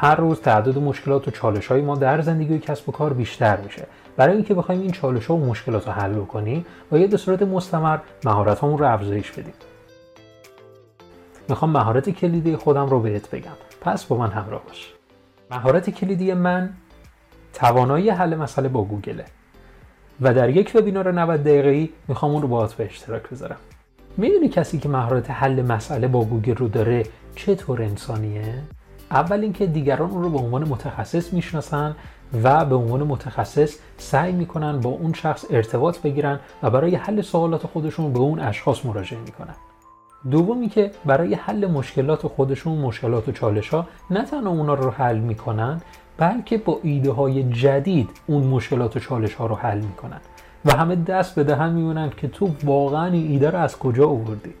هر روز تعداد مشکلات و چالش های ما در زندگی و کسب و کار بیشتر میشه. برای اینکه بخوایم این چالش ها و مشکلات رو حل کنیم باید به صورت مستمر مهارت رو افزایش بدیم. می‌خوام مهارت کلیدی خودم رو بهت بگم. پس با من همراه باش. مهارت کلیدی من توانایی حل مسئله با گوگله. و در یک وبینار 90 دقیقه‌ای می‌خوام اون رو باهات به اشتراک بذارم. می‌دونی کسی که مهارت حل مسئله با گوگل رو داره چطور انسانیه؟ اول اینکه دیگران اون رو به عنوان متخصص می‌شناسن و به عنوان متخصص سعی می‌کنن با اون شخص ارتباط بگیرن و برای حل سوالات خودشون به اون اشخاص مراجعه می‌کنن. دومی که برای حل مشکلات خودشون مشکلات و چالش ها نه تنها اونا رو حل می‌کنن بلکه با ایده های جدید اون مشکلات و چالش ها رو حل می‌کنن و همه دست به دهن میمونن که تو واقعا این ایده رو از کجا آوردی.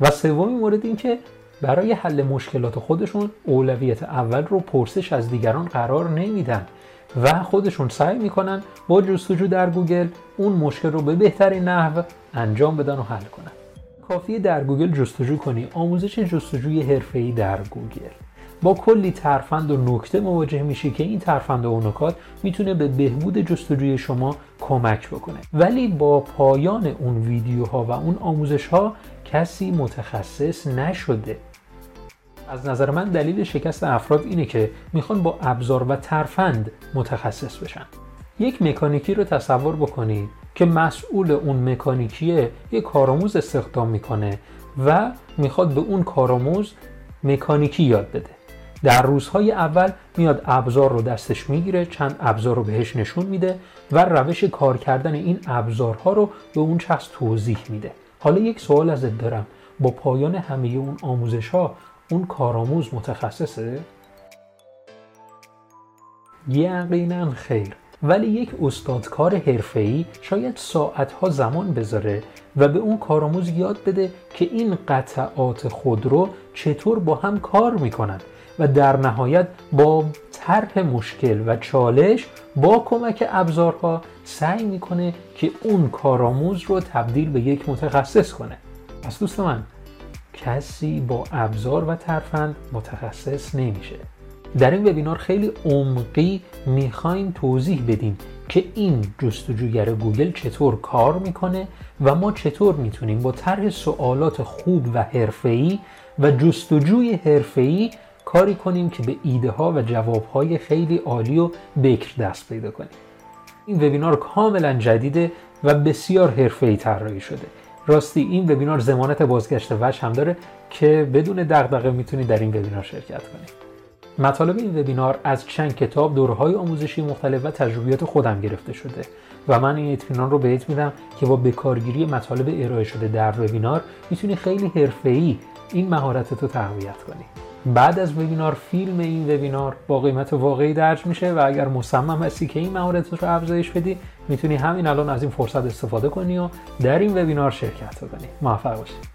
و سومی مورد این که برای حل مشکلات خودشون اولویت اول رو پرسش از دیگران قرار نمیدن و خودشون سعی می‌کنن با جستجو در گوگل اون مشکل رو به بهترین نحو انجام بدن و حل کنن. کافیه در گوگل جستجو کنی آموزش جستجوی حرفه‌ای در گوگل. با کلی ترفند و نکته مواجه میشی که این ترفند و نکات می‌تونه به بهبود جستجوی شما کمک بکنه. ولی با پایان اون ویدیوها و اون آموزش ها کسی متخصص نشده. از نظر من دلیل شکست افراد اینه که می‌خوان با ابزار و ترفند متخصص بشن. یک مکانیکی رو تصور بکنید که مسئول اون مکانیکیه یک کارآموز استخدام می‌کنه و می‌خواد به اون کارآموز مکانیکی یاد بده. در روزهای اول میاد ابزار رو دستش می‌گیره چند ابزار رو بهش نشون میده و روش کار کردن این ابزارها رو به اون شخص توضیح میده. حالا یک سوال ازت دارم با پایان همه اون آموزش ها اون کارآموز متخصصه؟ یقینا خیر ولی یک استادکار حرفه‌ای شاید ساعتها زمان بذاره و به اون کارآموز یاد بده که این قطعات خودرو چطور با هم کار می‌کنن و در نهایت با طرح مشکل و چالش با کمک ابزارها سعی می‌کنه که اون کارآموز رو تبدیل به یک متخصص کنه. پس دوست من کسی با ابزار و ترفند متخصص نمیشه. در این وبینار خیلی عمقی می‌خوایم توضیح بدیم که این جستجوگر گوگل چطور کار می‌کنه و ما چطور می‌تونیم با طرح سوالات خوب و حرفه‌ای و جستجوی حرفه‌ای کاری کنیم که به ایده ها و جواب های خیلی عالی و بکر دست پیدا کنیم. این وبینار کاملا جدیده و بسیار حرفه‌ای طراحی شده. راستی این وبینار زمانت بازگشت وجه هم داره که بدون دغدغه می‌تونید در این وبینار شرکت کنید. مطالب این وبینار از چند کتاب دورهای آموزشی مختلف و تجربیات خودم گرفته شده و من این اطمینان رو بهت میدم که با بکارگیری مطالب ارائه شده در وبینار می‌تونی خیلی حرفه‌ای این مهارت رو تقویت کنی. بعد از وبینار فیلم این وبینار با قیمت واقعی درج میشه و اگر مصمم هستی که این مهارت رو افزایش بدی می‌تونی همین الان از این فرصت استفاده کنی و در این وبینار شرکت کنی موفق باشید